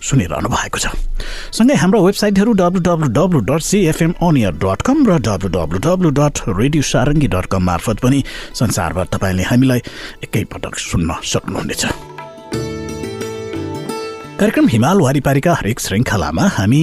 सुनिरहनु भएको छ। सँगै हाम्रो वेबसाइटहरू W W W dot CFM अनियर dot com र W W W dot radio Sarangi dot com मार्फत पनि संसारभर तपाईँले हामीलाई एकैपटक सुन्न सक्नुहुनेछ। कार्यक्रम हिमाल वारिपारीका हरेक श्रृङ्खलामा हामी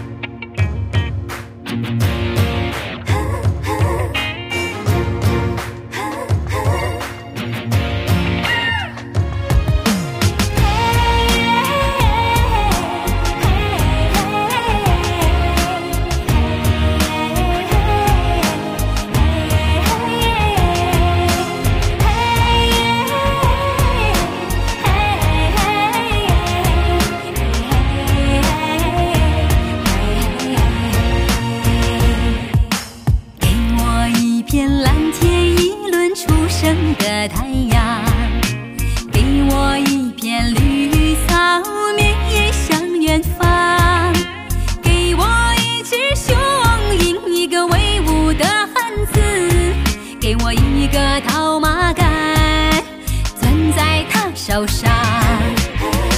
忧伤，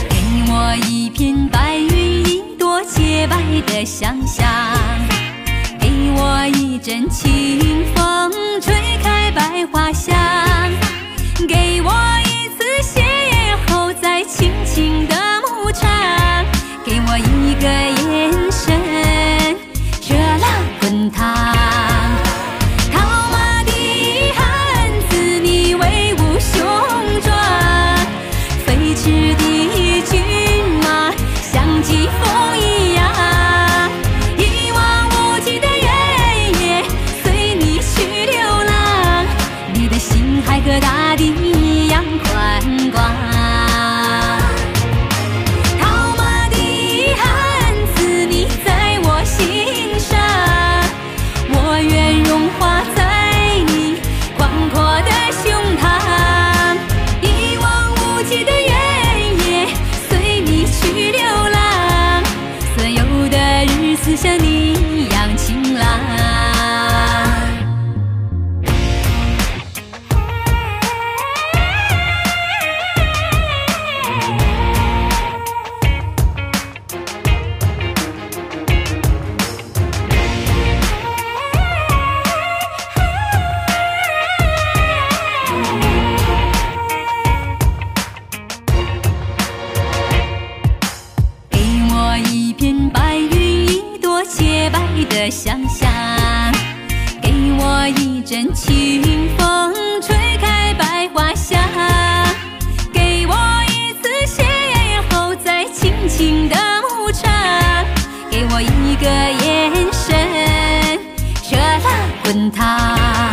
给我一片白云，一朵洁白的想象，给我一阵清风，吹开百花香，给我一次邂逅在青青的牧场，给我一个的想象，给我一阵清风，吹开百花香，给我一次邂逅，在青青的牧场，给我一个眼神，热浪滚烫。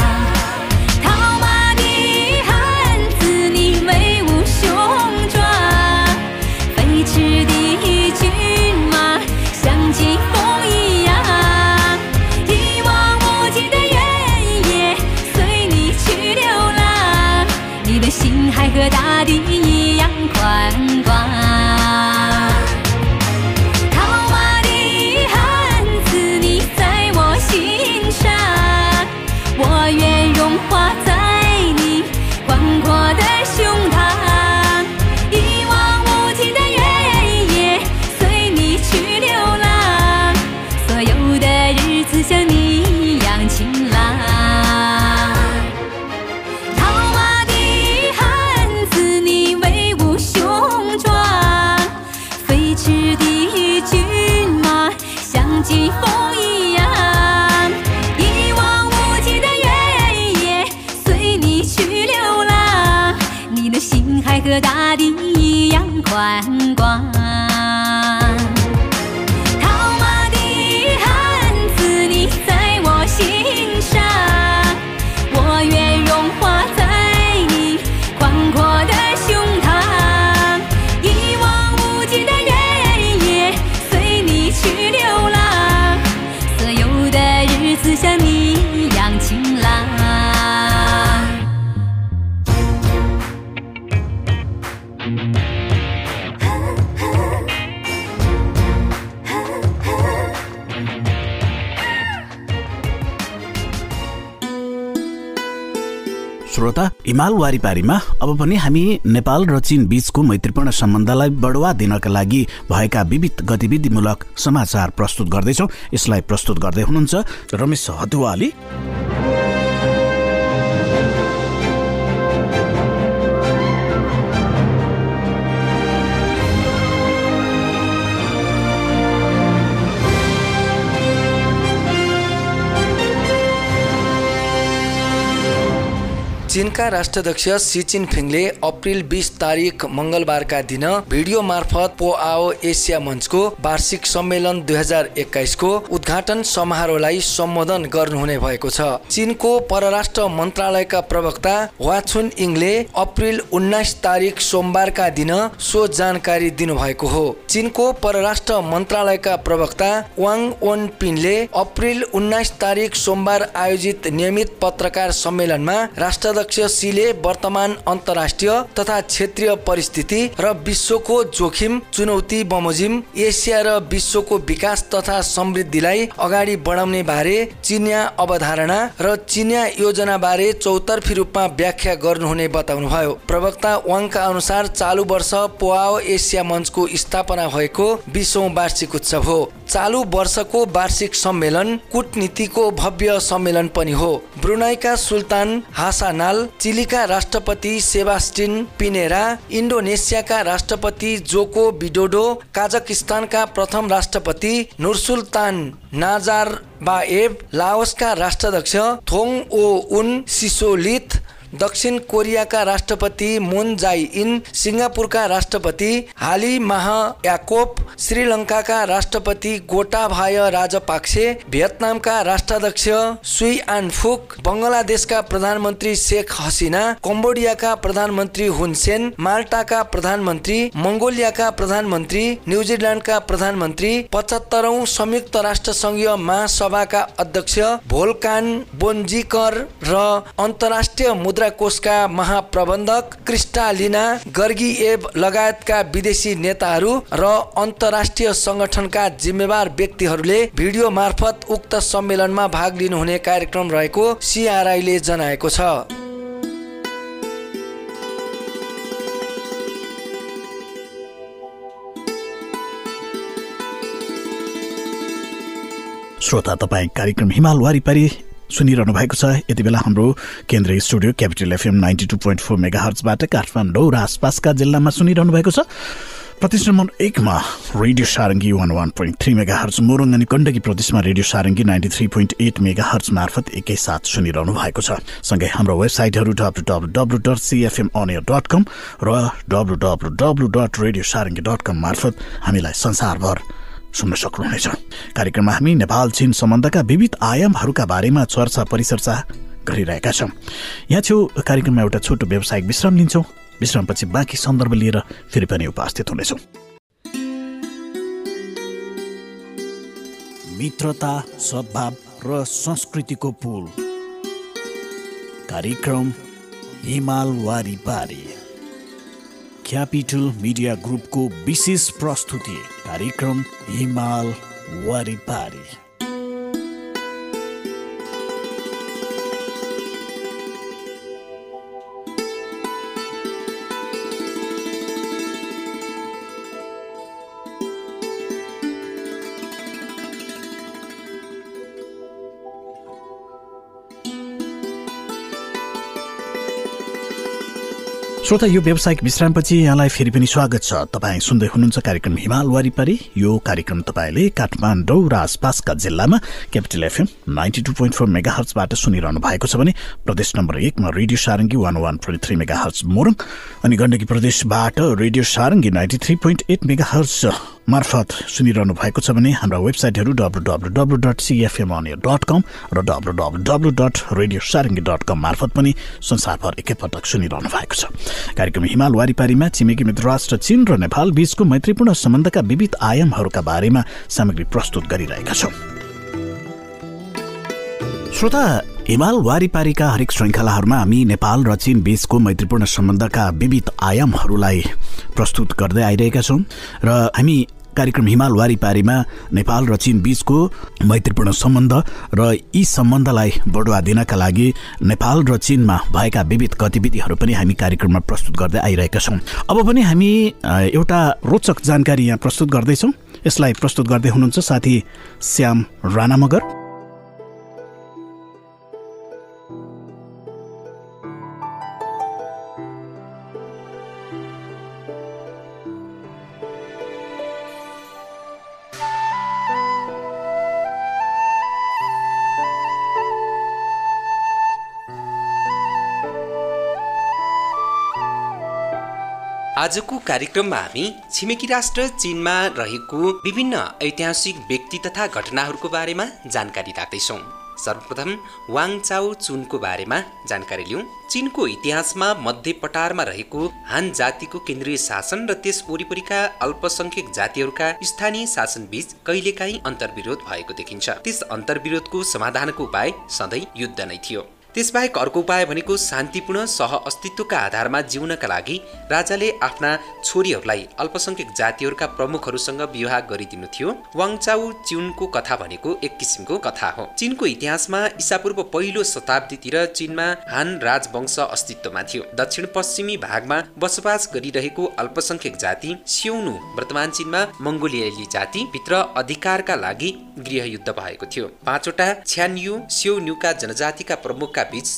大地一样宽广套马的汉子你在我心上我愿融化在你宽阔的胸膛一望无际的原野随你去流浪所有的日子像你一样晴朗 हिमाल वारिपारीमा अब पनि हामी नेपाल र चीन बीचको मैत्रीपूर्ण सम्बन्धलाई बढुवा दिनका लागि भएका विविध गतिविधिमूलक समाचार प्रस्तुत गर्दैछौ। यसलाई प्रस्तुत गर्दै हुनुहुन्छ रमेश हतुवाली चीनका राष्ट्राध्यक्ष सी चिनफिङले अप्रिल बिस तारिक मङ्गलबारका दिन भिडियो मार्फत पो आओ एसिया मञ्चको वार्षिक सम्मेलन दुई हजार एक्काइसको उद्घाटन समारोहलाई सम्बोधन गर्नुहुने भएको छ। चीनको परराष्ट्र मन्त्रालयका प्रवक्ता वाछुन इङले अप्रिल उन्नाइस तारिक सोमबारका दिन सो जानकारी दिनुभएको हो। चीनको परराष्ट्र मन्त्रालयका प्रवक्ता वाङ ओन पिनले अप्रिल उन्नाइस तारिक सोमबार आयोजित नियमित पत्रकार सम्मेलनमा राष्ट्र अध्यक्ष सीले वर्तमान अन्तर्राष्ट्रिय तथा क्षेत्रीय परिस्थिति र विश्वको जोखिम चुनौती बमोजिम एसिया र विश्वको विकास तथा समृद्धिलाई अगाडि बढाउने बारे चिनिया अवधारणा र चिनिया योजना बारे चौतर्फी रूपमा व्याख्या गर्नुहुने बताउनुभयो। प्रवक्ता वाङका अनुसार चालु वर्ष पोआओ एसिया मञ्चको स्थापना भएको बिसौँ वार्षिक उत्सव हो। चालु वर्षको वार्षिक सम्मेलन कुटनीतिको भव्य सम्मेलन पनि हो। ब्रुनाईका सुल्तान हासाना हिमाल चिलीका राष्ट्रपति सेबास्टिन पिनेरा इन्डोनेसियाका राष्ट्रपति जोको बिडोडो काजकिस्तानका प्रथम राष्ट्रपति नुरसुल्तान नाजार बाएब लाओसका राष्ट्राध्यक्ष थोङ ओ उन सिसोलिथ दक्षिण कोरियाका राष्ट्रपति मुन जाई इन सिङ्गापुरका राष्ट्रपति हाली माह याकोप श्रीलङ्काका राष्ट्रपति गोटाभाय राजपाक्से भियतनामका राष्ट्राध्यक्ष सुई आन फुक बङ्गलादेशका प्रधानमन्त्री शेख हसिना कम्बोडियाका प्रधानमन्त्री हुनसेन माल्टाका प्रधानमन्त्री मङ्गोलियाका प्रधानमन्त्री न्युजिल्यान्डका प्रधानमन्त्री पचहत्तरौं संयुक्त राष्ट्र सङ्घीय महासभाका अध्यक्ष भोल्कान बोन्जिकर र अन्तर्राष्ट्रिय मुद्रा कोषका महाप्रबन्धक क्रिस्टालिना गर्गीएभ लगायतका विदेशी नेताहरू र अन्तर्राष्ट्रिय सङ्गठनका जिम्मेवार व्यक्तिहरूले भिडियो मार्फत उक्त सम्मेलनमा भाग लिनुहुने कार्यक्रम रहेको सिआरआईले जनाएको छ। श्रोता तपाईँ कार्यक्रम हिमाल वारिपारी सुनिरहनु भएको छ। यति बेला हाम्रो केन्द्रीय studio capital FM ninety two point four mega हर्चबाट Kathmandu र आसपासका जिल्लामा सुनिरहनु भएको छ। प्रदेश नम्बर एकमा radio Sarangi one one point three mega hertz Morang अनि गण्डकी प्रदेशमा radio Sarangi ninety three point eight mega hertz मार्फत एकैसाथ सुनिरहनु भएको छ। सँगै हाम्रो वेबसाइटहरू W W W dot CFM अनियर dot com र W W W dot radio Sarangi dot com मार्फत हामीलाई संसारभर सुन्न सक्नुहुनेछ। कार्यक्रममा हामी नेपाल चीन सम्बन्धका विविध आयामहरूका बारेमा चर्चा परिचर्चा गरिरहेका छौँ। यहाँ छेउ कार्यक्रममा एउटा छोटो व्यावसायिक विश्राम लिन्छौँ। विश्रामपछि बाँकी सन्दर्भ लिएर फेरि पनि उपस्थित हुनेछौँ। मित्रता सद्भाव र संस्कृतिको पुल। कार्यक्रम हिमाल वारी पारी क्यापिटल मिडिया ग्रुपको विशेष प्रस्तुति कार्यक्रम हिमाल वारिपारी। श्रोता यो व्यावसायिक विश्रामपछि यहाँलाई फेरि पनि स्वागत छ। तपाईँ सुन्दै हुनुहुन्छ कार्यक्रम हिमाल वारिपारी। यो कार्यक्रम तपाईँले काठमाडौँ र आसपासका जिल्लामा capital FM ninety two point four mega हर्चबाट सुनिरहनु भएको छ भने प्रदेश नम्बर एकमा radio Sarangi one one point three mega hertz Morang अनि गण्डकी प्रदेशबाट radio Sarangi ninety three point eight mega hertz मार्फत सुनिरहनु भएको छ भने हाम्रा वेबसाइटहरू W W W dot CFM dot com र W W W dot radio Sarangi dot com मार्फत पनि संसारभर एकैपटक सुनिरहनु भएको छ। कार्यक्रम हिमाल वारिपारीमा छिमेकी मित्र राष्ट्र चीन र नेपाल बीचको मैत्रीपूर्ण सम्बन्धका विविध आयामहरूका बारेमा सामग्री प्रस्तुत गरिरहेका छौं। श्रोता हिमाल वारिपारीका हरेक श्रृङ्खलाहरूमा हामी नेपाल र चीन बीचको मैत्रीपूर्ण सम्बन्धका विविध आयामहरूलाई प्रस्तुत गर्दै आइरहेका छौँ र हामी कार्यक्रम हिमाल वारिपारीमा नेपाल र चीन बीचको मैत्रीपूर्ण सम्बन्ध र यी सम्बन्धलाई बढुवा दिनका लागि नेपाल र चीनमा भएका विविध गतिविधिहरू पनि हामी कार्यक्रममा प्रस्तुत गर्दै आइरहेका छौँ। अब पनि हामी एउटा रोचक जानकारी यहाँ प्रस्तुत गर्दैछौँ। यसलाई प्रस्तुत गर्दै हुनुहुन्छ साथी श्याम राणा मगर आजको कार्यक्रममा हामी छिमेकी राष्ट्र चीनमा रहेको विभिन्न ऐतिहासिक व्यक्ति तथा घटनाहरूको बारेमा जानकारी राख्दैछौँ। सर्वप्रथम वाङ चाउ चुनको बारेमा जानकारी लिउँ। चिनको इतिहासमा मध्य पटारमा रहेको हान जातिको केन्द्रीय शासन र त्यस वरिपरिका अल्पसंख्यक जातिहरूका स्थानीय शासन बीच कहिलेकाहीँ अन्तर्विरोध भएको देखिन्छ। त्यस अन्तर्विरोधको समाधानको उपाय सधैँ युद्ध नै थियो। त्यसबाहेक अर्को उपाय भनेको शान्तिपूर्ण सह अस्तित्वका आधारमा जिउनका लागि राजाले आफ्ना छोरीहरूलाई अल्पसङ्ख्यक जातिहरूका प्रमुखहरूसँग विवाह गरिदिनु थियो। वाङचाउ चिनको कथा भनेको एक किसिमको कथा हो। चिनको इतिहासमा इसापूर्व पहिलो शताब्दीतिर चिनमा हान राजवंश अस्तित्वमा थियो। दक्षिण पश्चिमी भागमा बसोबास गरिरहेको अल्पसङ्ख्यक जाति स्यौनु वर्तमान चिनमा मङ्गोलियाली जाति भित्र अधिकारका लागि गृहयुद्ध भएको थियो। पाँचवटा छ्यान्यु स्यौन्युका जनजातिका प्रमुख बीच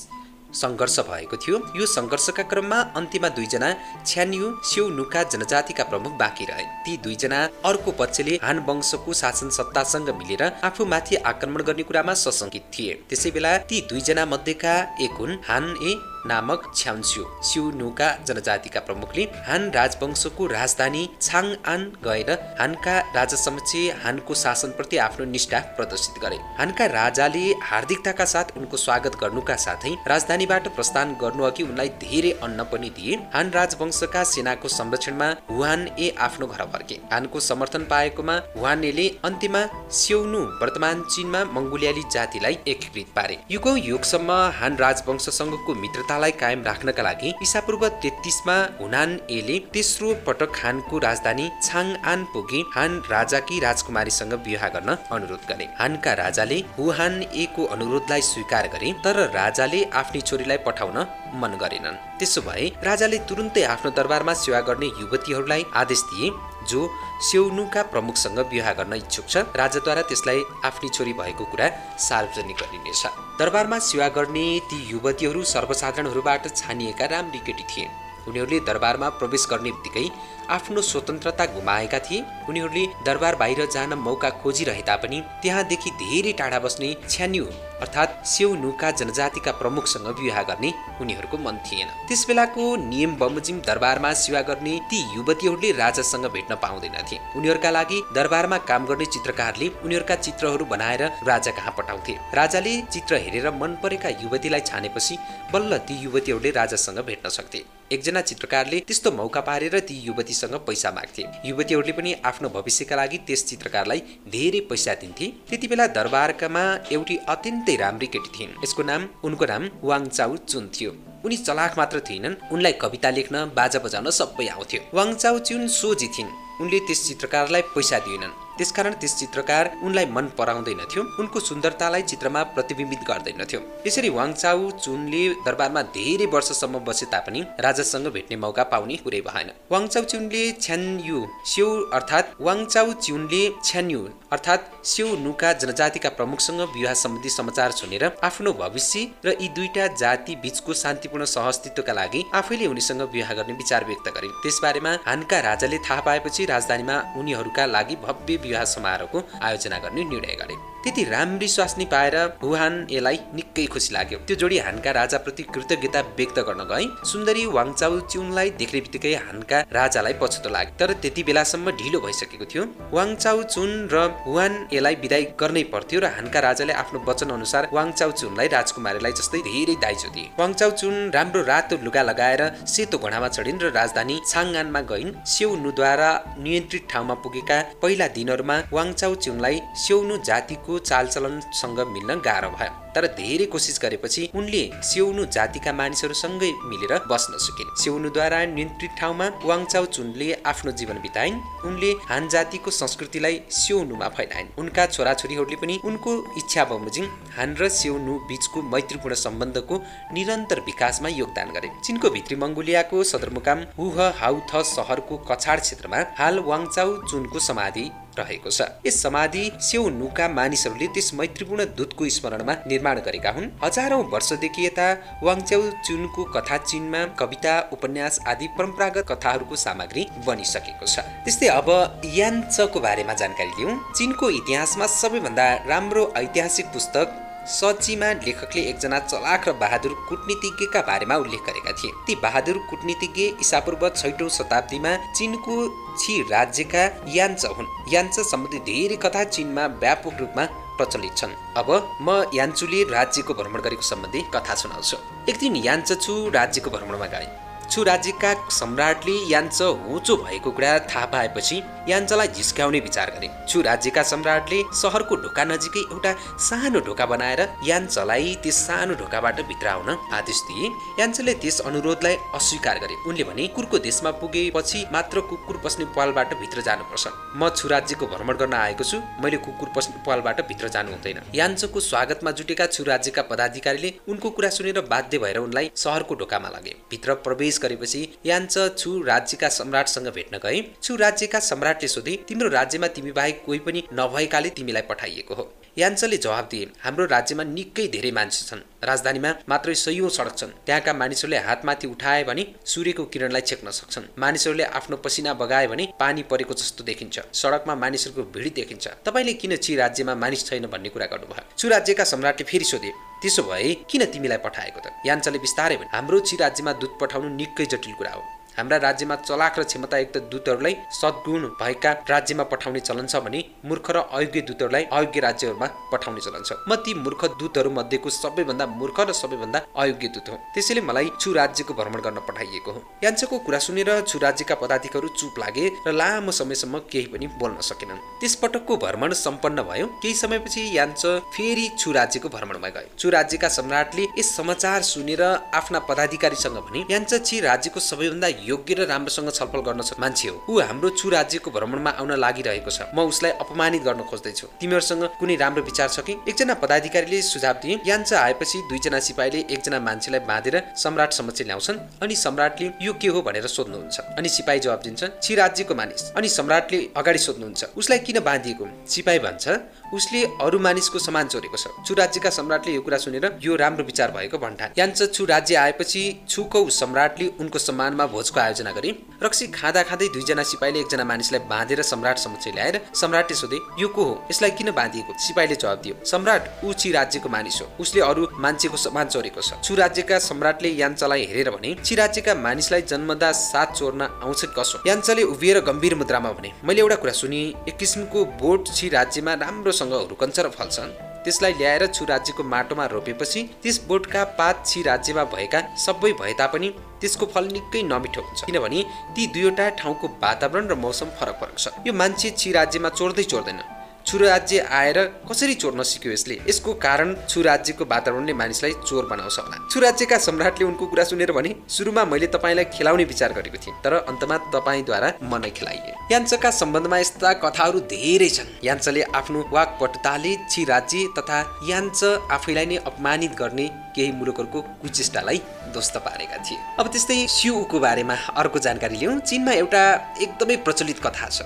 सङ्घर्ष भएको थियो। यो सङ्घर्षका क्रममा अन्त्यमा दुईजना छ्यान्यु स्यौ नुका जनजातिका प्रमुख बाँकी रहे। ती दुईजना अर्को पक्षले हान वंशको शासन सत्तासँग मिलेर आफूमाथि आक्रमण गर्ने कुरामा सशङ्कित थिए। त्यसै बेला ती दुईजना मध्येका एक हुन् हान ए नामक छ्यान्स्यु स्यु नुका जनजातिका प्रमुखले हान राजवंशको राजधानी छाङ आन गएर हानका राजा समक्ष हानको शासनप्रति आफ्नो निष्ठा प्रदर्शित गरे। हानका राजाले हार्दिकताका साथ उनको स्वागत गर्नुका साथै राजधानीबाट प्रस्थान गर्नु अघि उनलाई धेरै अन्न पनि दिए। हान राजवंशका सेनाको संरक्षणमा हुहान ए आफ्नो घर फर्के। हानको समर्थन पाएकोमा हुहानेले अन्त्यमा स्यौनु वर्तमान चिनमा मङ्गोलियाली जातिलाई एकीकृत पारे। युगौँ युगसम्म हान राजवंशसँगको मित्रता एकतालाई कायम राख्नका लागि इसापूर्व तेत्तिसमा हुनान एले तेस्रो पटक खानको राजधानी छाङ आन पुगी हान राजाकी राजकुमारीसँग विवाह गर्न अनुरोध गरे। हानका राजाले हुहान ए को अनुरोधलाई स्वीकार गरे तर राजाले आफ्नी छोरीलाई पठाउन मन गरेनन्। त्यसो भए राजाले तुरुन्तै आफ्नो दरबारमा सेवा गर्ने युवतीहरूलाई आदेश दिए जो स्यौनुका प्रमुखसँग विवाह गर्न इच्छुक छ। राजाद्वारा त्यसलाई आफ्नी छोरी भएको कुरा सार्वजनिक गरिनेछ। दरबारमा सेवा गर्ने ती युवतीहरू सर्वसाधारणहरूबाट छानिएका राम्री केटी थिए। उनीहरूले दरबारमा प्रवेश गर्ने बित्तिकै आफ्नो स्वतन्त्रता गुमाएका थिए। उनीहरूले दरबार बाहिर जान मौका खोजिरहे तापनि त्यहाँदेखि धेरै टाढा बस्ने छ्यान्यु अर्थात् स्यौ नुका जनजातिका प्रमुखसँग विवाह गर्ने उनीहरूको मन थिएन। त्यस बेलाको नियम बमोजिम दरबारमा सेवा गर्ने ती युवतीहरूले राजासँग भेट्न पाउँदैनथे। उनीहरूका लागि दरबारमा काम गर्ने चित्रकारले उनीहरूका चित्रहरू बनाएर राजा कहाँ पठाउँथे। राजाले चित्र हेरेर मन परेका युवतीलाई छानेपछि बल्ल ती युवतीहरूले राजासँग भेट्न सक्थे। एकजना चित्रकारले त्यस्तो मौका पारेर ती युवतीसँग पैसा माग्थे। युवतीहरूले पनि आफ्नो भविष्यका लागि त्यस चित्रकारलाई धेरै पैसा दिन्थे। त्यति बेला दरबारकामा एउटी अत्यन्तै राम्री केटी थिइन्। यसको नाम उनको नाम वाङ चाउ चुन थियो। उनी चलाख मात्र थिएनन् उनलाई कविता लेख्न बाजा बजाउन सबै आउँथ्यो। वाङ चाउ चुन सोझी थिइन्। उनले त्यस चित्रकारलाई पैसा दिएनन्। त्यसकारण त्यस चित्रकार उनलाई मन पराउँदैनथ्यो। उनको सुन्दरतालाई चित्रमा प्रतिबिम्बित गर्दैनथ्यो। यसरी वाङचाउ चुनले दरबारमा धेरै वर्षसम्म बसे तापनि राजासँग भेट्ने मौका पाउने कुरै भएन। वाङचाउ चुनले छ्यान्यु स्यौ अर्थात् वाङचाउ च्युनले छ्यान्यु अर्थात् स्यौ नुका जनजातिका प्रमुखसँग विवाह सम्बन्धी समाचार सुनेर आफ्नो भविष्य र यी दुईटा जाति बीचको शान्तिपूर्ण सहअस्तित्वका लागि आफैले उनीसँग विवाह गर्ने विचार व्यक्त गरिन् त्यसबारेमा हानका राजाले थाहा पाएपछि राजधानीमा उनीहरूका लागि भव्य विवाह समारोहको आयोजना गर्ने निर्णय गरे। त्यति राम्री स्वास्नी पाएर हुहान एलाई निकै खुसी लाग्यो। त्यो जोडी हानका राजाप्रति कृतज्ञता व्यक्त गर्न गए सुन्दरी वाङचाउ च्युनलाई देख्ने बित्तिकै हानका राजालाई पछुतो लाग्यो। तर त्यति बेलासम्म ढिलो भइसकेको थियो। वाङचाउ चुन र हुहान एलाई विदाई गर्नै पर्थ्यो र हानका राजाले आफ्नो वचन अनुसार वाङचाउ चुनलाई राजकुमारीलाई जस्तै धेरै दाइजो दिए। वाङचाउ चुन राम्रो रातो लुगा लगाएर सेतो घोडामा चढिन् र राजधानी छाङआनमा गइन्। स्यौनुद्वारा नियन्त्रित ठाउँमा पुगेका पहिला दिनहरूमा वाङचाउ च्युनलाई स्यौनु जातिको चालचलनसँग मिल्न गाह्रो भयो। तर धेरै कोसिस गरेपछि उनले स्यौनु जातिका मानिसहरूसँगै मिलेर बस्न सकिन्। स्यौनुद्वारा नियन्त्रित ठाउँमा वाङचाउ चुनले आफ्नो जीवन बिताइन्। उनले हान जातिको संस्कृतिलाई स्यौनुमा फैलाइन्। उनका छोराछोरीहरूले पनि उनको इच्छा बमोजिङ हान र स्यौनु बीचको मैत्रीपूर्ण सम्बन्धको निरन्तर विकासमा योगदान गरे चिनको भित्री मङ्गोलियाको सदरमुकाम हुह हाउथ सहरको कछाड क्षेत्रमा हाल वाङचाउ चुनको समाधि रहेको छ। यस समाधि स्यौ नुका मानिसहरूले त्यस मैत्रीपूर्ण दूतको स्मरणमा निर्माण गरेका हुन्। हजारौं वर्षदेखि यता वाङच्याउ चुनको कथा चिनमा कविता उपन्यास आदि परम्परागत कथाहरूको सामग्री बनिसकेको छ। त्यस्तै अब यान्चको बारेमा जानकारी लिउँ। चिनको इतिहासमा सबैभन्दा राम्रो ऐतिहासिक पुस्तक सचिमा लेखकले एकजना चलाक र बहादुर कुटनीतिज्ञका बारेमा उल्लेख गरेका थिए। ती बहादुर कुटनीतिज्ञ इसापूर्व छैटौँ शताब्दीमा चिनको छि राज्यका यान्च हुन्। यान्च सम्बन्धी धेरै कथा चिनमा व्यापक रूपमा प्रचलित छन्। अब म यान्चुले राज्यको भ्रमण गरेको सम्बन्धी कथा सुनाउँछु। एक दिन यान्चछु राज्यको भ्रमणमा गए। छु राज्यका सम्राटले यान्च होचो भएको कुरा थाहा पाएपछि यान्चलाई झिस्काउने विचार गरे। छु राज्यका सम्राटले सहरको ढोका नजिकै एउटा सानो ढोका बनाएर यान्चलाई त्यस सानो ढोकाबाट भित्र आउन आदेश दिए। यान्चले त्यस अनुरोधलाई अस्वीकार गरे। उनले भने कुकुरको देशमा पुगेपछि मात्र कुकुर पस्ने पालबाट भित्र जानुपर्छ। म छु राज्यको भ्रमण गर्न आएको छु। मैले कुकुर पस्ने पालबाट भित्र जानु हुँदैन। यान्चको स्वागतमा जुटेका छु राज्यका पदाधिकारीले उनको कुरा सुनेर बाध्य भएर उनलाई सहरको ढोकामा लगे। भित्र प्रवेश गरेपछि यान्च छु राज्यका सम्राटसँग भेट्न गए छु राज्यका सम्राटले सोधे तिम्रो राज्यमा तिमी बाहेक कोही पनि नभएकाले तिमीलाई पठाइएको हो। यान्चले जवाब दिए हाम्रो राज्यमा निकै धेरै मान्छे छन्। राजधानीमा मात्रै सयौँ सडक छन्। त्यहाँका मानिसहरूले हातमाथि उठाए भने सूर्यको किरणलाई छेक्न सक्छन्। मानिसहरूले आफ्नो पसिना बगाए भने पानी परेको जस्तो देखिन्छ। सडकमा मानिसहरूको भिड देखिन्छ। तपाईँले किन ची राज्यमा मानिस छैन भन्ने कुरा गर्नुभयो? छु राज्यका सम्राटले फेरि सोधे त्यसो भए किन तिमीलाई पठाएको त? यान्चले बिस्तारै भने हाम्रो ची राज्यमा दुध पठाउनु निकै जटिल कुरा हो। हाम्रा राज्यमा चलाक र क्षमतायुक्त दूतहरूलाई सद्गुण भएका राज्यमा पठाउने चलन छ भने मूर्ख र अयोग्य दूतहरूलाई अयोग्य राज्यहरूमा पठाउने चलन छ। म ती मूर्ख दूतहरू मध्येको सबैभन्दा मूर्ख र सबैभन्दा अयोग्य दूत हो। त्यसैले मलाई छु राज्यको भ्रमण गर्न पठाइएको हो। यान्छको कुरा सुनेर छु राज्यका पदाधिकारीहरू चुप लागे र लामो समयसम्म केही पनि बोल्न सकेनन्। त्यसपटकको भ्रमण सम्पन्न भयो। केही समयपछि यान्छ फेरि छु राज्यको भ्रमणमा गए। छु राज्यका सम्राटले यस समाचार सुनेर आफ्ना पदाधिकारीसँग भने यान्छ छि राज्यको सबैभन्दा योग्य र राम्रोसँग छलफल गर्न मान्छे हो। ऊ हाम्रो छु राज्यको भ्रमणमा आउन लागिरहेको छ। म उसलाई अपमानित गर्न खोज्दैछु। तिमीहरूसँग कुनै राम्रो विचार छ कि? एकजना पदाधिकारीले सुझाव दिए यान्छ आएपछि दुईजना सिपाहीले एकजना मान्छेलाई बाँधेर सम्राट समक्ष ल्याउँछन् अनि सम्राटले यो के हो भनेर सोध्नुहुन्छ। अनि सिपाही जवाब दिन्छ छि राज्यको मानिस। अनि सम्राटले अगाडि सोध्नुहुन्छ उसलाई किन बाँधिएको? सिपाही भन्छ उसले अरू मानिसको सामान चोरेको छ। छु राज्यका सम्राटले यो कुरा सुनेर यो राम्रो विचार भएको भन्ठान। यान्छ छु राज्य आएपछि छुकौ सम्राटले उनको सम्मानमा भोजको आयोजना गरे। रक्सी खाँदा खाँदै दुईजना सिपाहीले एकजना मानिसलाई बाँधेर सम्राट समक्ष ल्याएर सम्राटले सोधे यो को हो? यसलाई किन बाँधिएको? सिपाहीले जवाब दियो सम्राट ऊ ची राज्यको मानिस हो। उसले अरू मान्छेको सामान चोरेको छ। छु राज्यका सम्राटले याञ्चलाई हेरेर भने ची राज्यका मानिसलाई जन्मदा साथ चोर्न आउँछ कसो? याञ्चले उभिएर गम्भीर मुद्रामा भने मैले एउटा कुरा सुने एक किसिमको बोट छि राज्यमा राम्रो राम्रोसँग हुर्कन्छ फल्छन्। त्यसलाई ल्याएर छु राज्यको माटोमा रोपेपछि त्यस बोटका पात छि राज्यमा भएका सबै भए तापनि त्यसको फल निकै नमिठो हुन्छ। किनभने ती दुईवटा ठाउँको वातावरण र मौसम फरक फरक छ यो मान्छे छि राज्यमा चोर्दै चोर्दैन। छु राज्य आएर कसरी चोर्न सिक्यो यसले? यसको कारण छु राज्यको वातावरणले मानिसलाई चोर बनाउँछ होला। छु राज्यका सम्राटले उनको कुरा सुनेर भने सुरुमा मैले तपाईँलाई खेलाउने विचार गरेको थिएँ तर अन्तमा तपाईँद्वारा मनै खेलाइए। याञ्चका सम्बन्धमा यस्ता कथाहरू धेरै छन्। याञ्चले आफ्नो वाकपटुताले छि राज्य तथा याञ्च आफैलाई नै अपमानित गर्ने केही मुलुकहरूको कुचेष्टालाई ध्वस्त पारेका थिए। अब त्यस्तै सिउको बारेमा अर्को जानकारी लिउँ। चिनमा एउटा एकदमै प्रचलित कथा छ।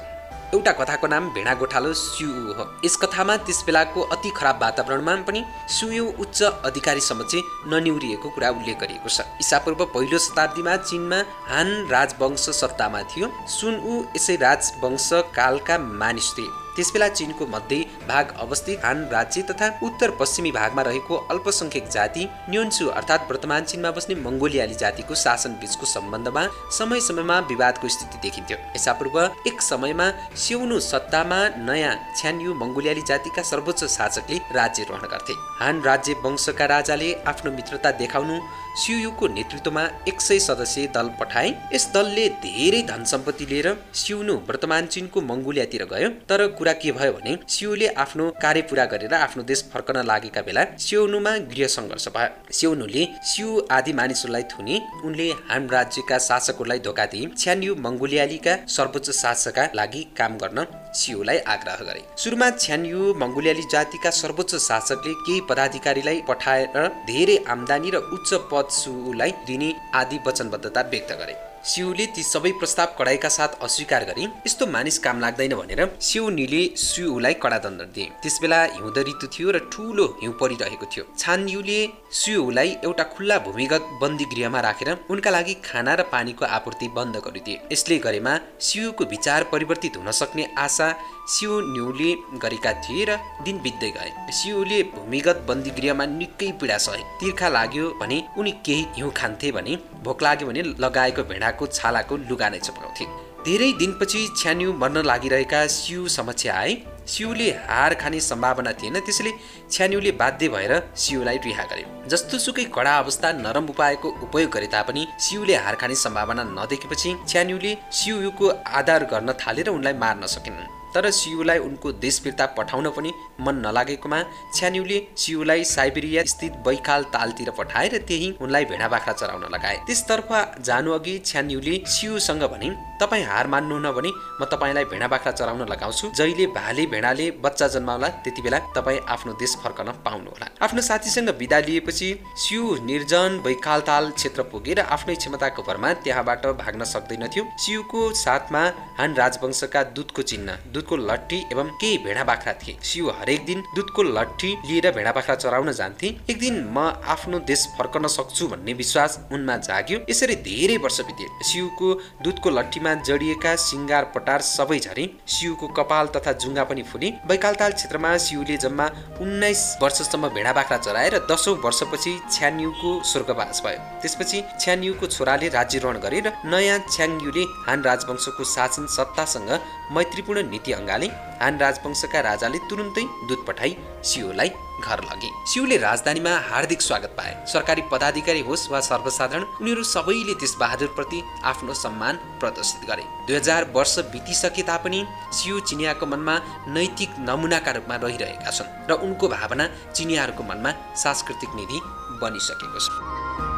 एउटा कथाको नाम भेडा गोठालो स्यु हो। यस कथामा त्यस बेलाको अति खराब वातावरणमा पनि सुयु उच्च अधिकारीसम्म चाहिँ ननिउरिएको कुरा उल्लेख गरिएको छ। इसापूर्व पहिलो शताब्दीमा चिनमा हान राजवंश सत्तामा थियो। सुन ऊ यसै राजवंश कालका मानिस थिए। त्यसबेला चिनको मध्य भाग अवस्थित हान राज्य तथा उत्तर पश्चिमी भागमा रहेको अल्पसङ्ख्यक जाति न्योन्सु अर्थात् वर्तमान चिनमा बस्ने मङ्गोलियाली जातिको शासन बीचको सम्बन्धमा समय समयमा विवादको स्थिति देखिन्थ्यो। यसापूर्व एक समयमा स्यौनु सत्तामा नयाँ छ्यान्यु मङ्गोलियाली जातिका सर्वोच्च शासकले राज्य ग्रहण गर्थे। हान राज्य वंशका राजाले आफ्नो मित्रता देखाउनु सियुको नेतृत्वमा एक सय सदस्यीय दल पठाए। यस दलले धेरै धन सम्पत्ति लिएर सिउनु वर्तमान चिनको मङ्गोलियातिर गयो। तर कुरा के भयो भने सिउले आफ्नो कार्य पुरा गरेर आफ्नो देश फर्कन लागेका बेला सिउनुमा गृह सङ्घर्ष भयो। सिउनुले सिउ आदि मानिसहरूलाई थुनी उनले हान राज्यका शासकहरूलाई धोका दिए छ्यान्यु मङ्गोलियालीका सर्वोच्च शासकका लागि काम गर्न सिउलाई आग्रह गरे। सुरुमा छ्यान्यु मङ्गोलियाली जातिका सर्वोच्च शासकले केही पदाधिकारीलाई पठाएर धेरै आमदानी र उच्च पद सुलाई दिने आदि वचनबद्धता व्यक्त गरे। सिउले ती सबै प्रस्ताव कडाइका साथ अस्वीकार गरे यस्तो मानिस काम लाग्दैन भनेर सिउनीले सिउलाई कडा दण्ड दिए। त्यसबेला हिउँद ऋतु थियो र ठुलो हिउँ परिरहेको थियो। छानयुले सिउलाई एउटा खुल्ला भूमिगत बन्दी गृहमा राखेर उनका लागि खाना र पानीको आपूर्ति बन्द गरिदिए। यसले गरेमा सिउको विचार परिवर्तित हुन सक्ने आशा सिउ न्युले गरेका थिए र दिन बित्दै गए। सिउले भूमिगत बन्दी गृहमा निकै पीडा सहे। तिर्खा लाग्यो भने उनी केही हिउँ खान्थे भने भोक लाग्यो भने लगाएको भेडाको छालाको लुगा नै चपाउँथे धेरै दिनपछि छ्यान्यु मर्न लागिरहेका सिउ समक्ष आए। सिउले हार खाने सम्भावना थिएन। त्यसैले छ्यान्युले बाध्य भएर सिउलाई रिहा गरे। जस्तो सुकै कडा अवस्था नरम उपायको उपयोग गरे तापनि सिउले हार खाने सम्भावना नदेखेपछि छ्यान्युले सिउको आधार गर्न थालेर उनलाई मार्न सकेनन्। तर सियुलाई उनको देश फिर्ता पठाउन पनि मन नलागेकोमा छ्यान्युले सियुलाई साइबेरिया स्थित बैकाल तालतिर पठाएर त्यही उनलाई भेडा बाख्रा चराउन लगाए। त्यसतर्फ जानु अघि छ्यान्युले सियुसँग भने तपाईँ हार मान्नुहुन्न भने म तपाईँलाई भेडा बाख्रा चराउन लगाउँछु। जहिले भाले भेडाले बच्चा जन्माउला त्यति बेला तपाईँ आफ्नो देश फर्कन पाउनुहोला आफ्नो साथीसँग विदा लिएपछि सियु निर्जन बैकाल ताल क्षेत्र पुगेर आफ्नै क्षमताको भरमा त्यहाँबाट भाग्न सक्दैनथ्यो। सियुको साथमा हान राजवंशका दुधको चिन्ह दुधको लट्ठी एवं केही भेडा बाख्रा थिए? सिउ हरेक दिन दुधको लट्ठी लिएर भेडा बाख्रा चराउन जान्थे। एक दिन म आफ्नो देश फर्कन सक्छु भन्ने विश्वास उनमा जाग्यो। यसरी धेरै वर्ष बिते सिउको दुधको लट्ठीमा जडिएका सिङ्गार पटार सबै झरे। सिउको कपाल तथा जुङ्गा पनि फुले। बैकालताल क्षेत्रमा सिउले जम्मा उन्नाइस वर्षसम्म भेडा बाख्रा चराएर दसौँ वर्षपछि छ्यान्युको स्वर्गवास भयो। त्यसपछि छ्यान्युको छोराले राज्यरोहण गरे र नयाँ छ्याङ्युले हान राजवंशको शासन सत्तासँग मैत्रीपूर्ण नीति अङ्गाले हान राजवंशका राजाले तुरुन्तै दुध पठाई सियोलाई घर लगे। सिउले राजधानीमा हार्दिक स्वागत पाए। सरकारी पदाधिकारी होस् वा सर्वसाधारण उनीहरू सबैले त्यस बहादुरप्रति आफ्नो सम्मान प्रदर्शित गरे। दुई हजार वर्ष बितिसके तापनि सिउ चिनियाको मनमा नैतिक नमुनाका रूपमा रहिरहेका छन् र उनको भावना चिनियाहरूको मनमा सांस्कृतिक निधि बनिसकेको छ।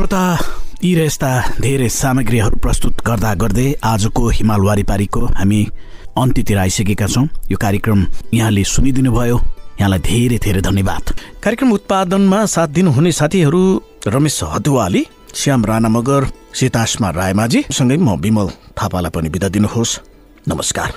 श्रोता यी र यस्ता धेरै सामग्रीहरू प्रस्तुत गर्दा गर्दै आजको हिमाल वारिपारीको हामी अन्त्यतिर आइसकेका छौँ। यो कार्यक्रम यहाँले सुनिदिनु भयो यहाँलाई धेरै धेरै धन्यवाद। कार्यक्रम उत्पादनमा साथ दिनुहुने साथीहरू रमेश हदुवाली श्याम राणा मगर सीतासमा रायमाझी सँगै म विमल थापालाई पनि बिदा दिनुहोस्। नमस्कार।